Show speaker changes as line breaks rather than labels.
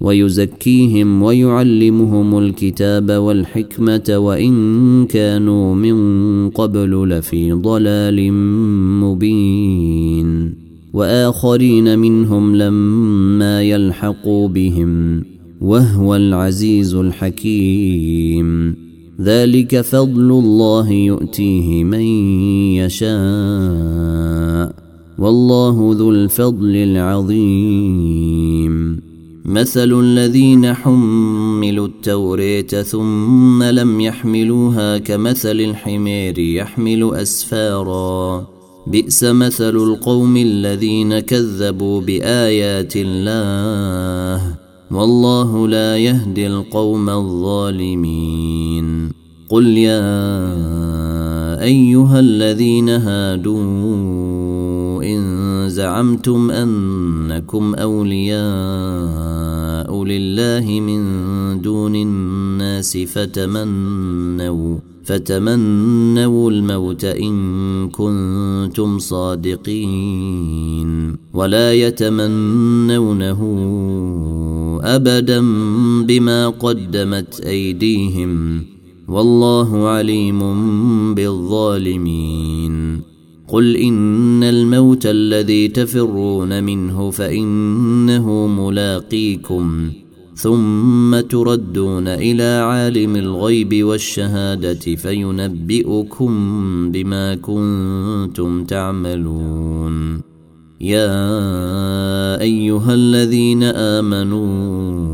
ويزكيهم ويعلمهم الكتاب والحكمة وإن كانوا من قبل لفي ضلال مبين. وآخرين منهم لما يلحقوا بهم وهو العزيز الحكيم. ذلك فضل الله يؤتيه من يشاء. والله ذو الفضل العظيم. مثل الذين حملوا التوريت ثم لم يحملوها كمثل الحمير يحمل أسفارا. بئس مثل القوم الذين كذبوا بآيات الله. والله لا يهدي القوم الظالمين. قل يا أيها الذين هادوا إن زعمتم أنكم أولياء لله من دون الناس فتمنوا فتمنوا الموت إن كنتم صادقين. ولا يتمنونه أبدا بما قدمت أيديهم. والله عليم بالظالمين. قل ان الموت الذي تفرون منه فانه ملاقيكم ثم تردون إلى عالم الغيب والشهاده فينبئكم بما كنتم تعملون. يا ايها الذين امنوا